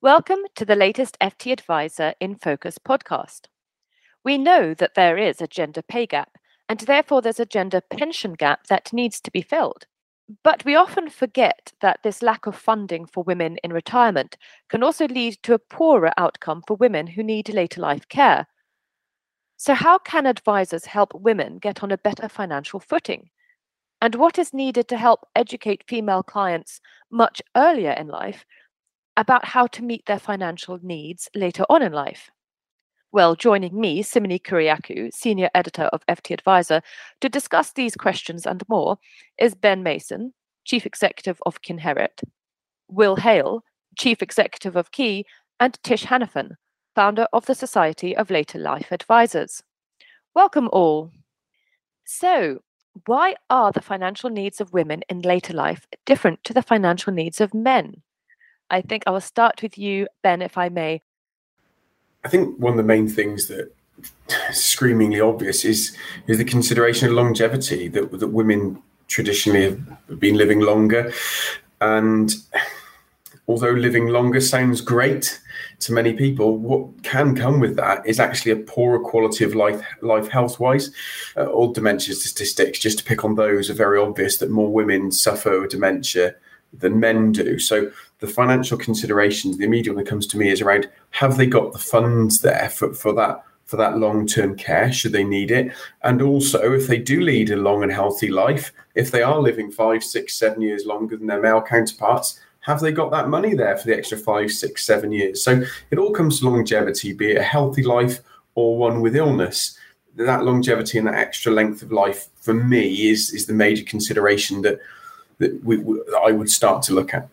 Welcome to the latest FT Advisor in Focus podcast. We know that there is a gender pay gap, and therefore there's a gender pension gap that needs to be filled. But we often forget that this lack of funding for women in retirement can also lead to a poorer outcome for women who need later life care. So, how can advisors help women get on a better financial footing? And what is needed to help educate female clients much earlier in life about how to meet their financial needs later on in life. Well, joining me, Simone Kyriakou, Senior Editor of FT Advisor, to discuss these questions and more is Ben Mason, Chief Executive of Kinherit, Will Hale, Chief Executive of Key, and Tish Hanafin, founder of the Society of Later Life Advisors. Welcome all. So, why are the financial needs of women in later life different to the financial needs of men? I think I will start with you, Ben, if I may. I think one of the main things that screamingly obvious is is the consideration of longevity that that women traditionally have been living longer, and although living longer sounds great to many people, what can come with that is actually a poorer quality of life, life health wise. Uh, all dementia statistics, just to pick on those, are very obvious that more women suffer dementia than men do. So the financial considerations, the immediate one that comes to me is around have they got the funds there for, for that for that long-term care should they need it? And also if they do lead a long and healthy life if they are living five six seven years longer than their male counterparts have they got that money there for the extra five six seven years? So it all comes to longevity be it a healthy life or one with illness. That longevity and that extra length of life for me is is the major consideration that that we, I would start to look at.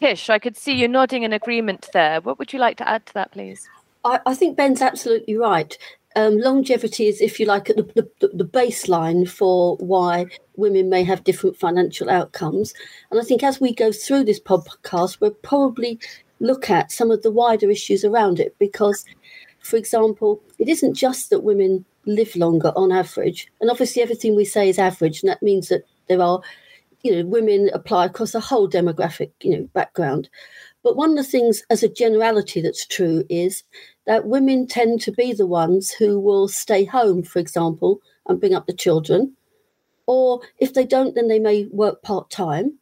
Tish, I could see you nodding in agreement there. What would you like to add to that, please? I, I think Ben's absolutely right. Um, longevity is, if you like, the, the, the, baseline for why women may have different financial outcomes. And I think as we go through this podcast, we'll probably look at some of the wider issues around it because, for example, it isn't just that women live longer on average. And obviously, everything we say is average, and that means that there are, you know, women apply across a whole demographic, you know, background. But one of the things, as a generality, that's true is that women tend to be the ones who will stay home, for example, and bring up the children. Or if they don't, then they may work part time.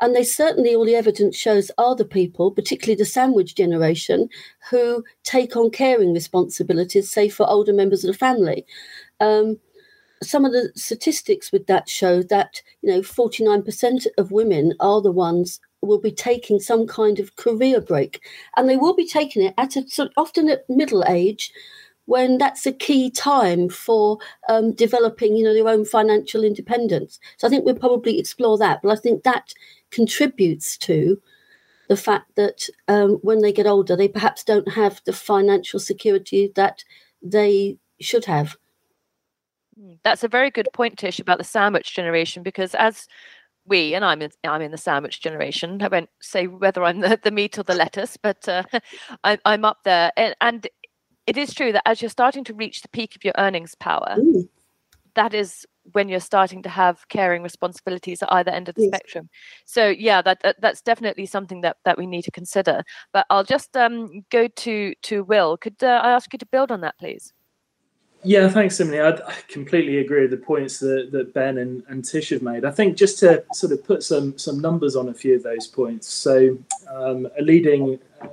And they certainly, all the evidence shows, are the people, particularly the sandwich generation, who take on caring responsibilities, say for older members of the family. Um, some of the statistics with that show that you know 49% of women are the ones will be taking some kind of career break. And they will be taking it at a sort of often at middle age when that's a key time for um, developing you know their own financial independence. So i think we'll probably explore that. But i think that contributes to the fact that um, when they get older they perhaps don't have the financial security that they should have that's a very good point, Tish, about the sandwich generation, because as we and I'm in, I'm in the sandwich generation. I won't say whether I'm the, the meat or the lettuce, but uh, I, I'm up there. And, and, it is true that as you're starting to reach the peak of your earnings power, mm. that is when you're starting to have caring responsibilities at either end of the yes. spectrum. So yeah, that, that, that's definitely something that that we need to consider. But I'll just um, go to to Will. Could uh, I ask you to build on that, please? Yeah, thanks, Simone. I, completely agree with the points that, that Ben and, and Tish have made. I think just to sort of put some some numbers on a few of those points. So, um, a leading uh,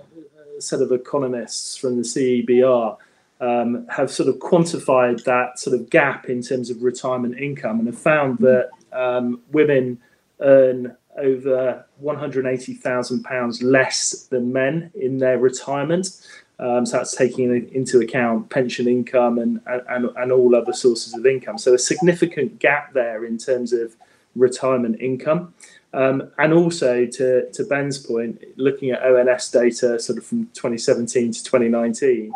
set of economists from the CEBR um, have sort of quantified that sort of gap in terms of retirement income and have found that um, women earn over £180,000 less than men in their retirement. Um, so that's taking into account pension income and, and, and all other sources of income. So a significant gap there in terms of retirement income. Um, and also to, to Ben's point, looking at ONS data sort of from 2017 to 2019,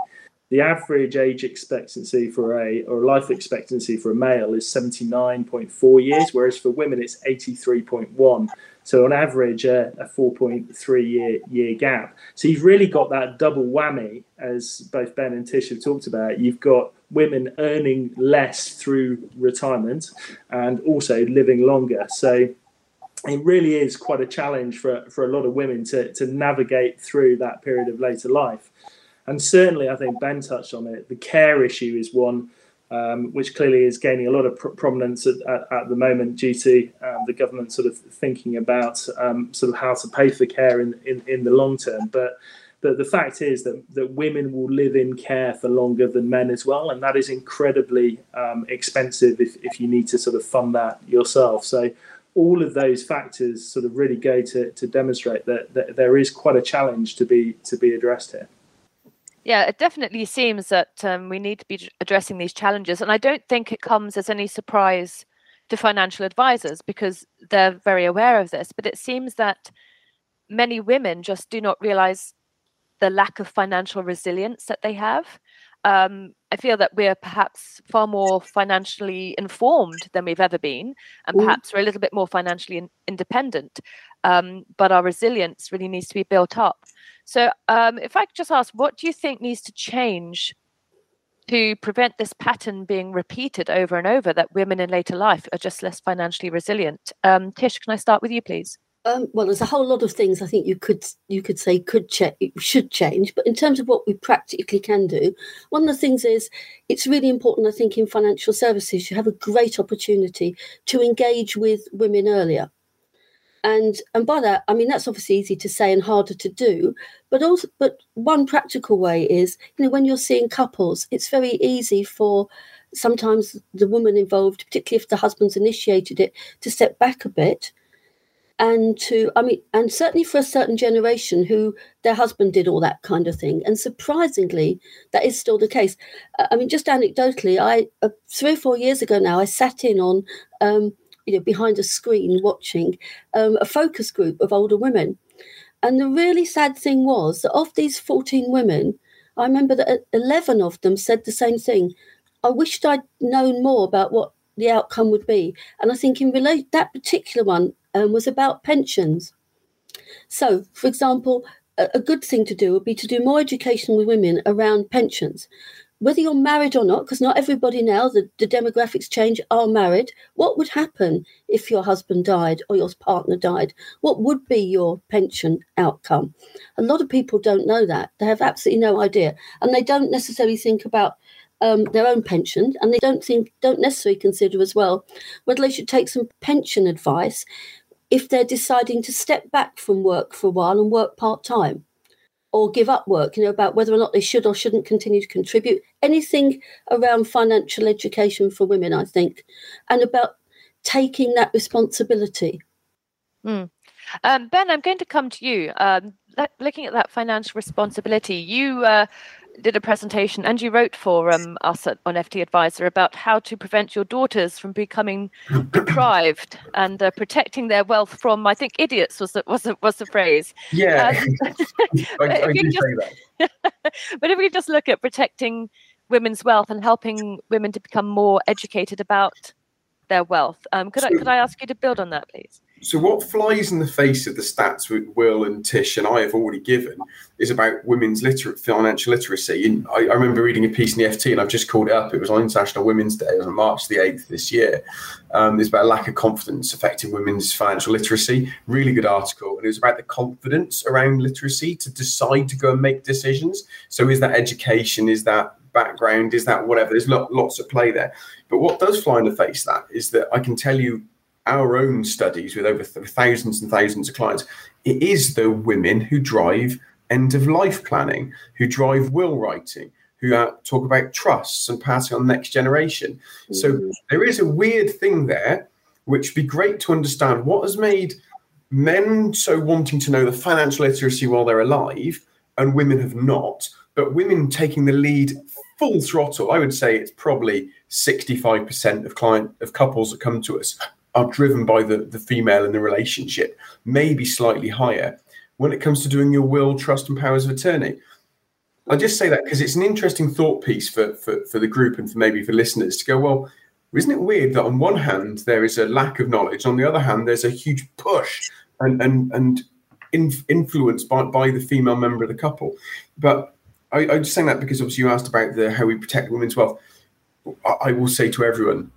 the average age expectancy for a or life expectancy for a male is 79.4 years, whereas for women it's 83.1. So on average, uh, a 4.3 year year gap. So you've really got that double whammy, as both Ben and Tish have talked about. You've got women earning less through retirement and also living longer. So it really is quite a challenge for, for a lot of women to, to navigate through that period of later life. And certainly, I think Ben touched on it. The care issue is one um, which clearly is gaining a lot of pr- prominence at, at, at, the moment due to um, the government sort of thinking about um, sort of how to pay for care in, in, in the long term. But the, the fact is that, that women will live in care for longer than men as well, and that is incredibly um, expensive if, if you need to sort of fund that yourself. So all of those factors sort of really go to, to demonstrate that, that there is quite a challenge to be to be addressed here. Yeah, it definitely seems that um, we need to be addressing these challenges. And I don't think it comes as any surprise to financial advisors because they're very aware of this. But it seems that many women just do not realize the lack of financial resilience that they have. Um, I feel that we're perhaps far more financially informed than we've ever been, and perhaps we're a little bit more financially in- independent. Um, but our resilience really needs to be built up. So, um, if I could just ask, what do you think needs to change to prevent this pattern being repeated over and over that women in later life are just less financially resilient? Um, Tish, can I start with you, please? Um, well, there's a whole lot of things I think you could you could say could ch- should change, but in terms of what we practically can do, one of the things is it's really important. I think in financial services you have a great opportunity to engage with women earlier and and by that i mean that's obviously easy to say and harder to do but also but one practical way is you know when you're seeing couples it's very easy for sometimes the woman involved particularly if the husband's initiated it to step back a bit and to i mean and certainly for a certain generation who their husband did all that kind of thing. And surprisingly that is still the case. I mean just anecdotally i uh, three or four years ago now i sat in on um, you know, behind a screen watching um, a focus group of older women. And the really sad thing was that of these 14 women, I remember that 11 of them said the same thing. I wished I'd known more about what the outcome would be. And I think in relate that particular one um, was about pensions. So, for example, a, a good thing to do would be to do more education with women around pensions whether you're married or not, because not everybody now, the, the demographics change, are married, what would happen if your husband died or your partner died? What would be your pension outcome? A lot of people don't know that. They have absolutely no idea. And they don't necessarily think about um, their own pension, and they don't think don't necessarily consider as well whether they should take some pension advice if they're deciding to step back from work for a while and work part time or give up work, you know, about whether or not they should or shouldn't continue to contribute. Anything around financial education for women, I think, and about taking that responsibility. Mm. Um, ben, I'm going to come to you. Um, looking at that financial responsibility, you uh, did a presentation and you wrote for um, us at, on FT Advisor about how to prevent your daughters from becoming deprived and uh, protecting their wealth from, I think, idiots was the, was the, was the phrase. Yeah, um, I, I did just, say that. but if we just look at protecting women's wealth and helping women to become more educated about their wealth, um, could I could I ask you to build on that, please? So, what flies in the face of the stats with Will and Tish and I have already given is about women's financial literacy. And I, I, remember reading a piece in the FT, and I've just called it up. It was on International Women's Day, on March the 8th this year. Um, it's about lack of confidence affecting women's financial literacy. Really good article. And it was about the confidence around literacy to decide to go and make decisions. So, is that education? Is that background? Is that whatever? There's lots of play there. But what does fly in the face that is that I can tell you our own studies with over thousands and thousands of clients, it is the women who drive end of life planning, who drive will writing, who talk about trusts and passing on next generation. Mm-hmm. So there is a weird thing there, which would be great to understand what has made men so wanting to know the financial literacy while they're alive and women have not, but women taking the lead full throttle. I would say it's probably 65% of client of couples that come to us are driven by the, the female in the relationship, maybe slightly higher when it comes to doing your will, trust, and powers of attorney. I just say that because it's an interesting thought piece for, for, for the group and for maybe for listeners to go, well, isn't it weird that on one hand there is a lack of knowledge, on the other hand there's a huge push and and and influence by, by the female member of the couple. But I, I'm just saying that because obviously you asked about the how we protect women's wealth. I, I will say to everyone,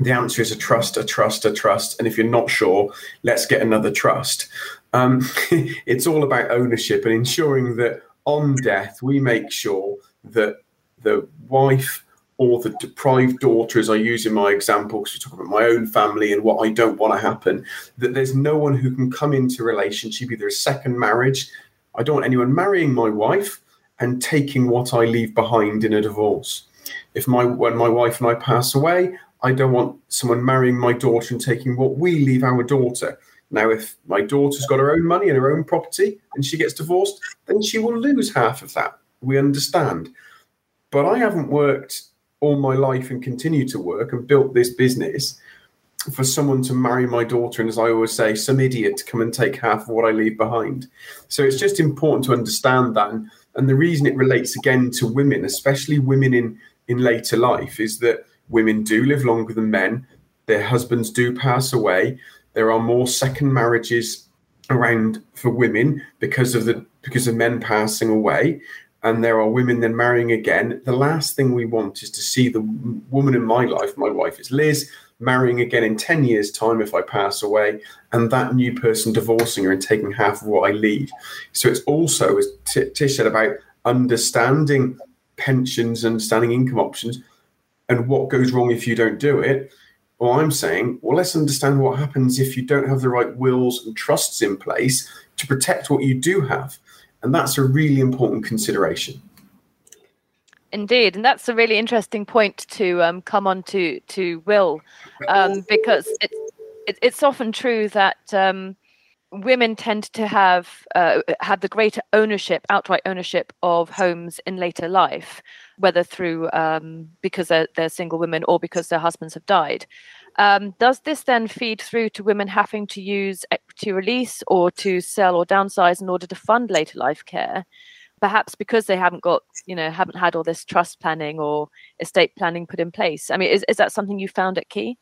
the answer is a trust, a trust, a trust. And if you're not sure, let's get another trust. Um, it's all about ownership and ensuring that on death, we make sure that the wife or the deprived daughter, as I use in my example, because we talk about my own family and what I don't want to happen, that there's no one who can come into relationship, either a second marriage. I don't want anyone marrying my wife and taking what I leave behind in a divorce. If my when my wife and I pass away, I don't want someone marrying my daughter and taking what we leave our daughter. Now, if my daughter's got her own money and her own property and she gets divorced, then she will lose half of that. We understand. But I haven't worked all my life and continue to work and built this business for someone to marry my daughter and as i always say some idiot to come and take half of what i leave behind so it's just important to understand that and, the reason it relates again to women especially women in in later life is that women do live longer than men. Their husbands do pass away. There are more second marriages around for women because of the because of men passing away and there are women then marrying again the last thing we want is to see the woman in my life my wife is liz marrying again in 10 years time if i pass away and that new person divorcing her and taking half of what i leave so it's also as tish said about understanding pensions understanding income options and what goes wrong if you don't do it. Well, I'm saying, well, let's understand what happens if you don't have the right wills and trusts in place to protect what you do have. And that's a really important consideration. Indeed, and that's a really interesting point to um, come on to to will, um, because it, it, it's often true that um, women tend to have uh, have the greater ownership, outright ownership of homes in later life, whether through um, because they're, they're, single women or because their husbands have died. Um, does this then feed through to women having to use equity release or to sell or downsize in order to fund later life care? Perhaps because they haven't got, you know, haven't had all this trust planning or estate planning put in place. I mean, is, is that something you found at Key?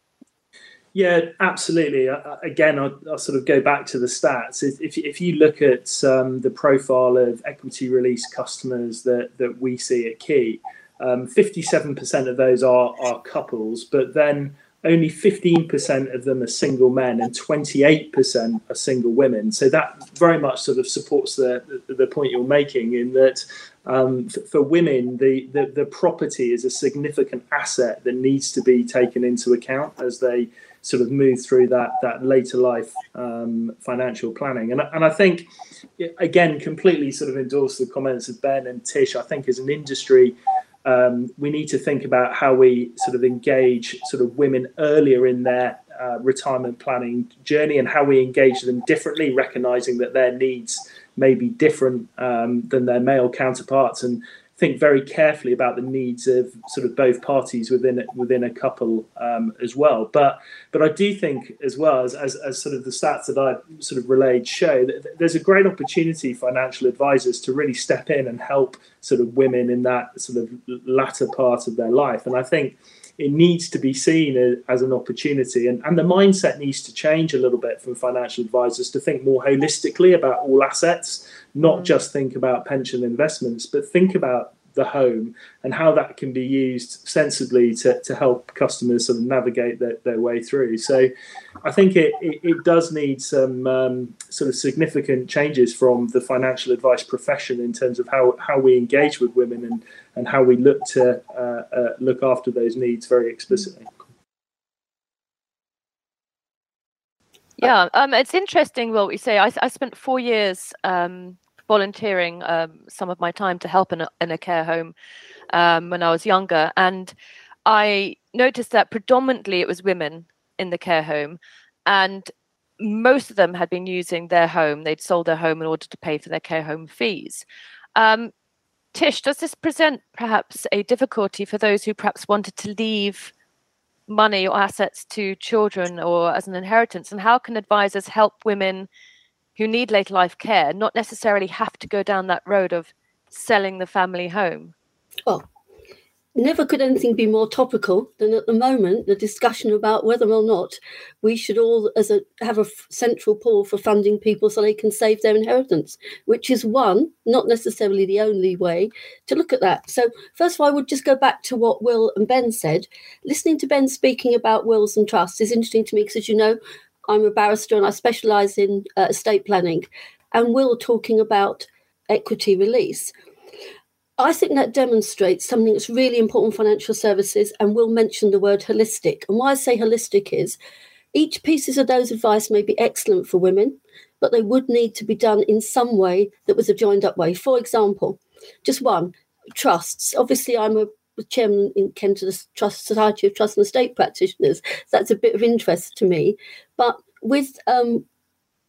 Yeah, absolutely. again, I'll, I'll, sort of go back to the stats. If, if you look at um, the profile of equity release customers that, that we see at Key, um, 57% of those are, are couples, but then only 15% of them are single men and 28% are single women. So that very much sort of supports the, the, the point you're making in that um, for, for, women, the, the, the property is a significant asset that needs to be taken into account as they sort of move through that that later life um, financial planning. And and I think again, completely sort of endorse the comments of Ben and Tish. I think as an industry. Um, we need to think about how we sort of engage sort of women earlier in their uh, retirement planning journey and how we engage them differently, recognizing that their needs may be different um, than their male counterparts and think very carefully about the needs of sort of both parties within within a couple um, as well. But but I do think as well as, as, as sort of the stats that I sort of relayed show that there's a great opportunity for financial advisors to really step in and help sort of women in that sort of latter part of their life. And I think it needs to be seen as an opportunity and, and the mindset needs to change a little bit from financial advisors to think more holistically about all assets not mm. just think about pension investments, but think about the home and how that can be used sensibly to, to help customers sort of navigate their, their way through. So I think it, it, it does need some um, sort of significant changes from the financial advice profession in terms of how, how we engage with women and, and how we look to uh, uh, look after those needs very explicitly. Yeah, um, it's interesting what we say. I, I spent four years um, volunteering um, some of my time to help in a, in a care home um, when I was younger. And I noticed that predominantly it was women in the care home. And most of them had been using their home. They'd sold their home in order to pay for their care home fees. Um, Tish, does this present perhaps a difficulty for those who perhaps wanted to leave money or assets to children or as an inheritance? And how can advisors help women who need later life care not necessarily have to go down that road of selling the family home? Well, never could anything be more topical than at the moment the discussion about whether or not we should all as a have a f- central pool for funding people so they can save their inheritance which is one not necessarily the only way to look at that. So first of all i would just go back to what will and ben said. Listening to ben speaking about wills and trusts is interesting to me because as you know i'm a barrister and i specialize in uh, estate planning and will talking about equity release I think that demonstrates something that's really important in financial services, and we'll mention the word holistic. And why I say holistic is each pieces of those advice may be excellent for women, but they would need to be done in some way that was a joined up way. For example, just one trusts. Obviously, I'm a chairman in Kent of the Trust Society of Trust and Estate Practitioners. So that's a bit of interest to me. But with um,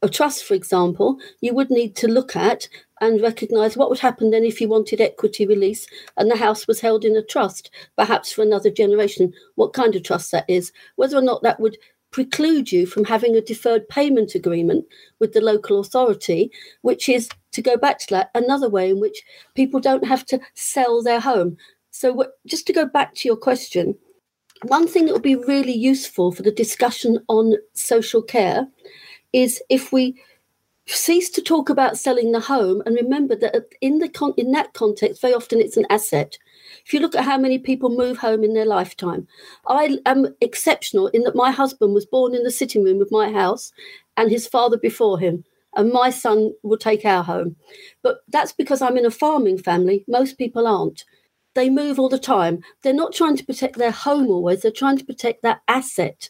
a trust, for example, you would need to look at and recognise what would happen then if you wanted equity release and the house was held in a trust, perhaps for another generation, what kind of trust that is, whether or not that would preclude you from having a deferred payment agreement with the local authority, which is, to go back to that, another way in which people don't have to sell their home. So, just to go back to your question, one thing that would be really useful for the discussion on social care is if we cease to talk about selling the home and remember that in the con- in that context very often it's an asset. If you look at how many people move home in their lifetime i am exceptional in that my husband was born in the sitting room of my house and his father before him and my son will take our home. But that's because i'm in a farming family. Most people aren't. They move all the time. They're not trying to protect their home always. They're trying to protect that asset.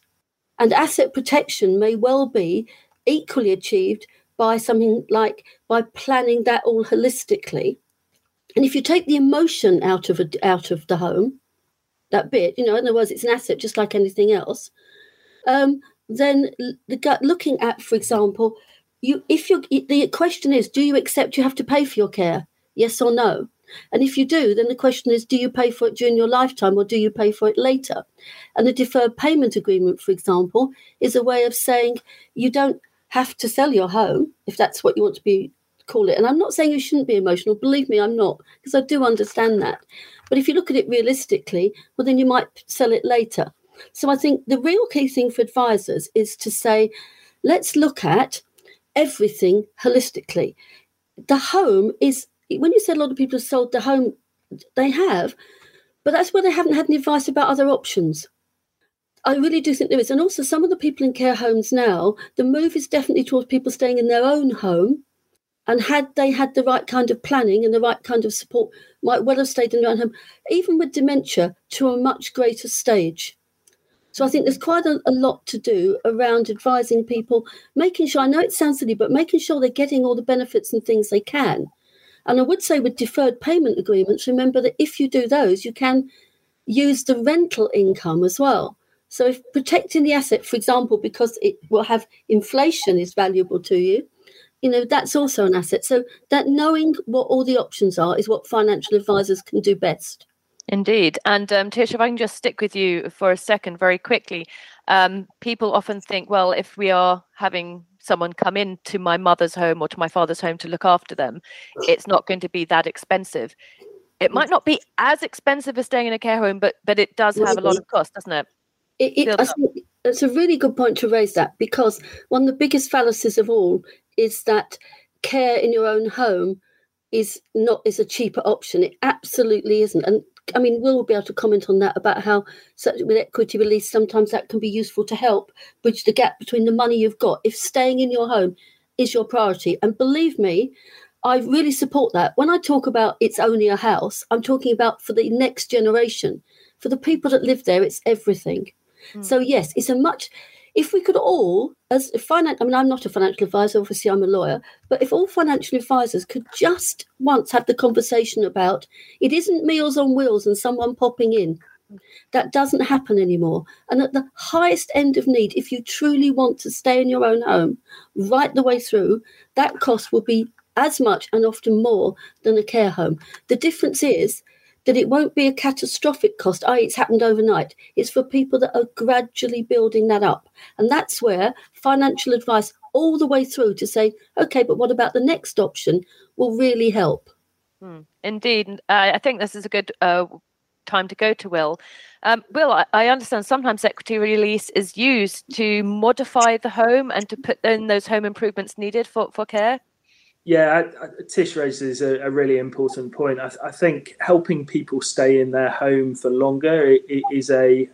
And asset protection may well be equally achieved by something like by planning that all holistically. And if you take the emotion out of a, out of the home, that bit, you know, in other words, it's an asset just like anything else. Um, then the gut looking at, for example, you if you the question is, do you accept you have to pay for your care? Yes or no? And if you do, then the question is, do you pay for it during your lifetime or do you pay for it later? And the deferred payment agreement, for example, is a way of saying you don't have to sell your home if that's what you want to be call it. And I'm not saying you shouldn't be emotional. Believe me, I'm not, because I do understand that. But if you look at it realistically, well, then you might sell it later. So I think the real key thing for advisors is to say, let's look at everything holistically. The home is, when you said a lot of people have sold the home, they have, but that's where they haven't had any advice about other options. I really do think there is. And also, some of the people in care homes now, the move is definitely towards people staying in their own home. And had they had the right kind of planning and the right kind of support, might well have stayed in their own home, even with dementia, to a much greater stage. So I think there's quite a, a, lot to do around advising people, making sure, I know it sounds silly, but making sure they're getting all the benefits and things they can. And I would say with deferred payment agreements, remember that if you do those, you can use the rental income as well. So, if protecting the asset, for example, because it will have inflation is valuable to you, you know, that's also an asset. So, that knowing what all the options are is what financial advisors can do best. Indeed. And um, Tish, if I can just stick with you for a second very quickly, um, people often think, well, if we are having someone come into my mother's home or to my father's home to look after them, it's not going to be that expensive. It might not be as expensive as staying in a care home, but but it does have a lot of cost, doesn't it? It, it, I think it's a really good point to raise that because one of the biggest fallacies of all is that care in your own home is not is a cheaper option. It absolutely isn't. And I mean, we'll be able to comment on that about how such, with equity release sometimes that can be useful to help bridge the gap between the money you've got if staying in your home is your priority. And believe me, I really support that. When I talk about it's only a house, I'm talking about for the next generation. For the people that live there, it's everything. Mm. So yes, it's a much. If we could all, as a finance, I mean, I'm not a financial advisor. Obviously, I'm a lawyer. But if all financial advisors could just once have the conversation about it isn't meals on wheels and someone popping in. That doesn't happen anymore. And at the highest end of need, if you truly want to stay in your own home right the way through, that cost will be as much and often more than a care home. The difference is that it won't be a catastrophic cost, i.e., it's happened overnight. It's for people that are gradually building that up. And that's where financial advice all the way through to say, okay, but what about the next option will really help. Hmm. Indeed. Uh, I think this is a good uh, time to go to Will. Um, Will, I, I, understand sometimes equity release is used to modify the home and to put in those home improvements needed for, for care. Yeah, Tish raises a, a, really important point. I, I, think helping people stay in their home for longer is a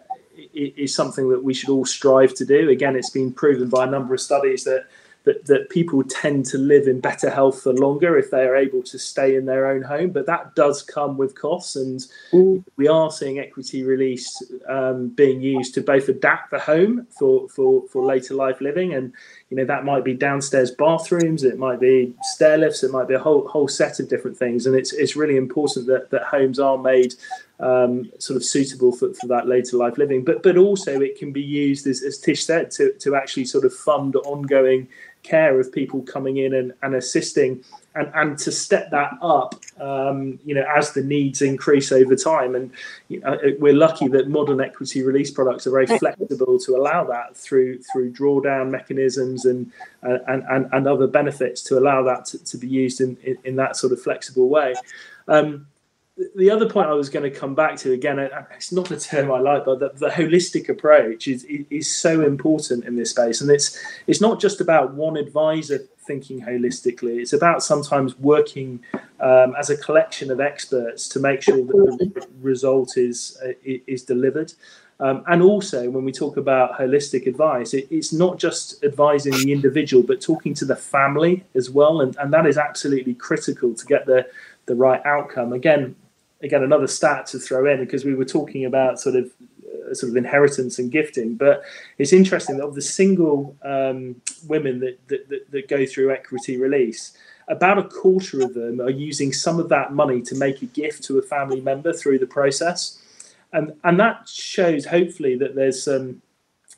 is something that we should all strive to do. Again, it's been proven by a number of studies that that, that people tend to live in better health for longer if they are able to stay in their own home. But that does come with costs, and mm. we are seeing equity release um, being used to both adapt the home for, for, for later life living, and you know that might be downstairs bathrooms, it might be stair lifts, it might be a whole whole set of different things, and it's it's really important that that homes are made um, sort of suitable for, for that later life living. But but also it can be used as, as Tish said to to actually sort of fund ongoing care of people coming in and, and assisting and, and to step that up, um, you know, as the needs increase over time. And you know, we're lucky that modern equity release products are very flexible to allow that through through drawdown mechanisms and and, and, and other benefits to allow that to, to be used in, in, in, that sort of flexible way. Um, the other point I was going to come back to again, it's not a term I like, but the, the, holistic approach is, is so important in this space, and it's it's not just about one advisor thinking holistically. It's about sometimes working um, as a collection of experts to make sure that the result is uh, is delivered. Um, and also, when we talk about holistic advice, it, it's not just advising the individual, but talking to the family as well, and, and that is absolutely critical to get the the right outcome. Again, again another stat to throw in because we were talking about sort of uh, sort of inheritance and gifting but it's interesting that of the single um, women that, that, that, that go through equity release about a quarter of them are using some of that money to make a gift to a family member through the process. And and that shows hopefully that there's some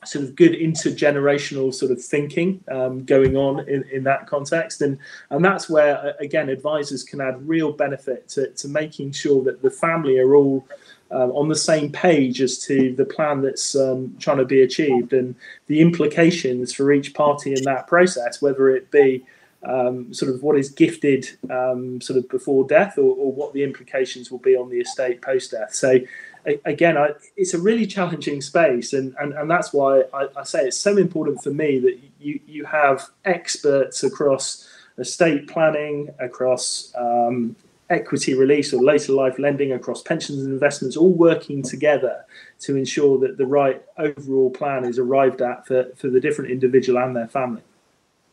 sort of good intergenerational sort of thinking um, going on in, in that context. And and that's where again advisors can add real benefit to, to making sure that the family are all um, on the same page as to the plan that's um, trying to be achieved and the implications for each party in that process whether it be um, sort of what is gifted um, sort of before death or, or, what the implications will be on the estate post death so again, I, it's a really challenging space, and, and, and that's why I, I, say it's so important for me that you, you have experts across estate planning, across um, equity release or later life lending, across pensions and investments, all working together to ensure that the right overall plan is arrived at for, for the different individual and their family.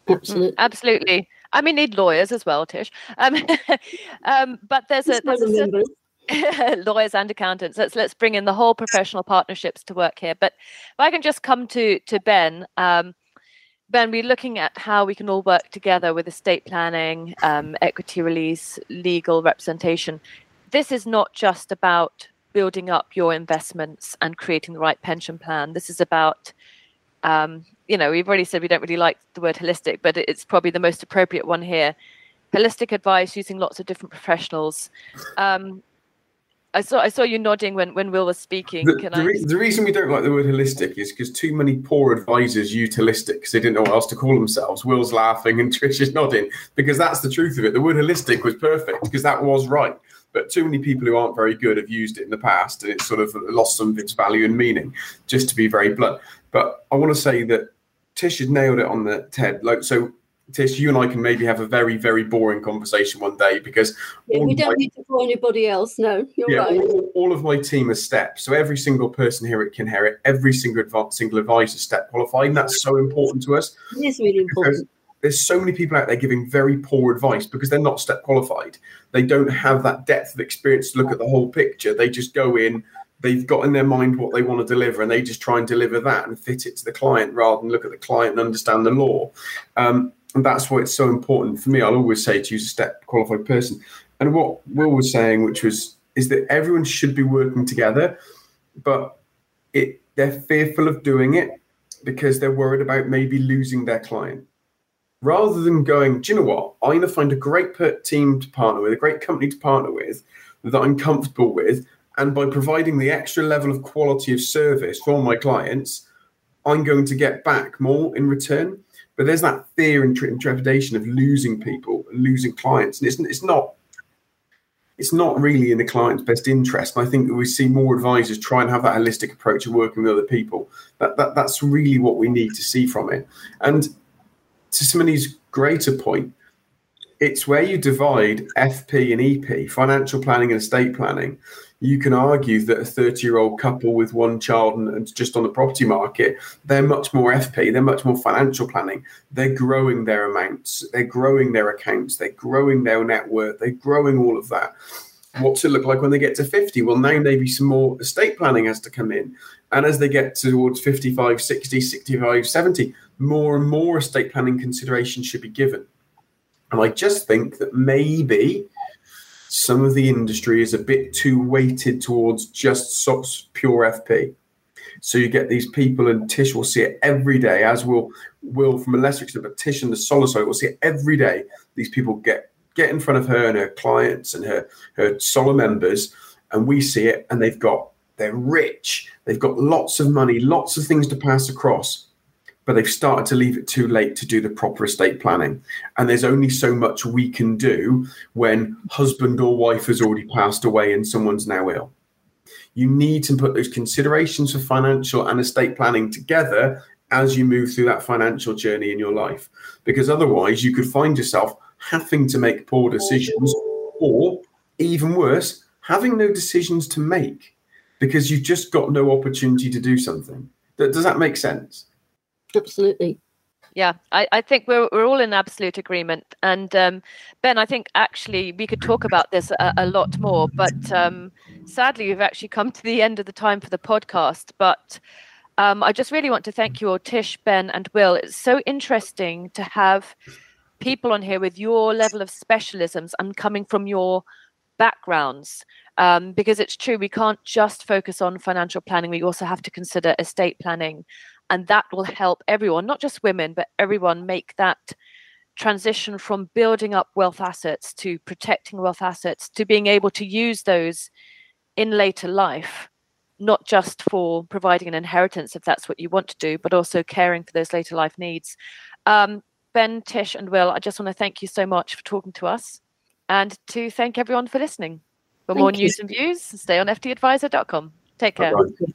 Absolutely. Absolutely. I mean, need lawyers as well, Tish. Um, um, but there's a, there's a, lawyers and accountants. Let's let's bring in the whole professional partnerships to work here. But if I can just come to to Ben, um, Ben, we're looking at how we can all work together with estate planning, um, equity release, legal representation. This is not just about building up your investments and creating the right pension plan. This is about um, you know, we've already said we don't really like the word holistic, but it's probably the most appropriate one here. Holistic advice using lots of different professionals. Um, I saw I saw you nodding when, when Will was speaking. The, the, re- the, reason we don't like the word holistic is because too many poor advisors used holistic because they didn't know what else to call themselves. Will's laughing and Trish is nodding because that's the truth of it. The word holistic was perfect because that was right. But too many people who aren't very good have used it in the past and it's sort of lost some of its value and meaning, just to be very blunt. But I want to say that Tish has nailed it on the TED. Like so Tish, you and I can maybe have a very, very boring conversation one day because yeah, we don't my, need to call anybody else. No, you're yeah, right. All, all, of my team are STEP, so every single person here at Kinherit, every single adv- single advisor STEP qualified, and that's so important to us. It is really important. There's so many people out there giving very poor advice because they're not STEP qualified. They don't have that depth of experience to look at the whole picture. They just go in, they've got in their mind what they want to deliver and they just try and deliver that and fit it to the client rather than look at the client and understand the law. Um, and that's why it's so important for me. I'll always say to use a STEP qualified person. And what Will was saying, which was, is that everyone should be working together, but it they're fearful of doing it because they're worried about maybe losing their client. Rather than going, do you know what? I'm going to find a great team to partner with, a great company to partner with that I'm comfortable with. And by providing the extra level of quality of service for my clients, I'm going to get back more in return. But there's that fear and trepidation of losing people losing clients, and it's it's not it's not really in the client's best interest. And I think that we see more advisors try and have that holistic approach of working with other people. That, that that's really what we need to see from it. And to somebody's greater point, it's where you divide FP and EP, financial planning and estate planning. You can argue that a 30 year old couple with one child and, just on the property market, they're much more FP, they're much more financial planning. They're growing their amounts, they're growing their accounts, they're growing their net worth, they're growing all of that. What's it look like when they get to 50? Well, now maybe some more estate planning has to come in. And as they get towards 55, 60, 65, 70, more and more estate planning consideration should be given. And I just think that maybe some of the industry is a bit too weighted towards just pure FP. So you get these people, and Tish will see it every day, as will will from a lesser extent, but Tish and the SOLLA will see it every day. These people get get in front of her and her clients and her her SOLLA members, and we see it, and they've got they're rich, they've got lots of money, lots of things to pass across, but they've started to leave it too late to do the proper estate planning. And there's only so much we can do when husband or wife has already passed away and someone's now ill. You need to put those considerations for financial and estate planning together as you move through that financial journey in your life. Because otherwise, you could find yourself having to make poor decisions, or even worse, having no decisions to make because you've just got no opportunity to do something. Does that make sense? Absolutely. Yeah, I, I think we're we're all in absolute agreement. And um, Ben, I think actually we could talk about this a, a lot more, but um, sadly we've actually come to the end of the time for the podcast. But um, I just really want to thank you all, Tish, Ben, and Will. It's so interesting to have people on here with your level of specialisms and coming from your backgrounds. Um, because it's true, we can't just focus on financial planning. We also have to consider estate planning and that will help everyone not just women but everyone make that transition from building up wealth assets to protecting wealth assets to being able to use those in later life not just for providing an inheritance if that's what you want to do but also caring for those later life needs um, ben tish and will i just want to thank you so much for talking to us and to thank everyone for listening for thank more you. news and views stay on ftadvisor.com take care Bye-bye.